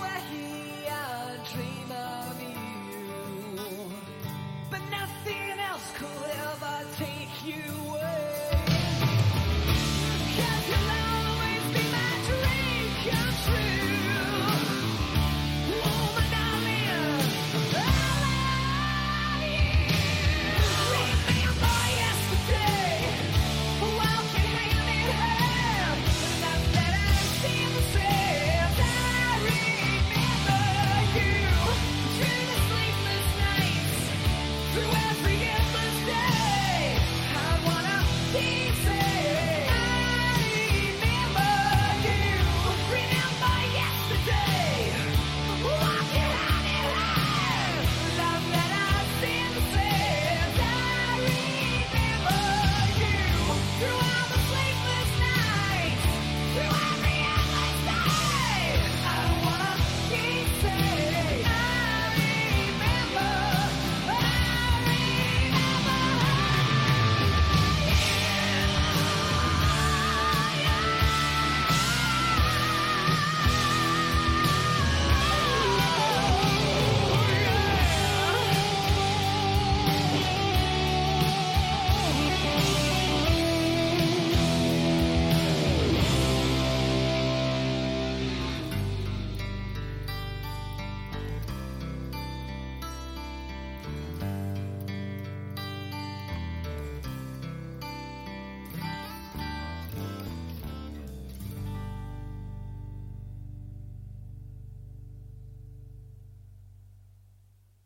were here.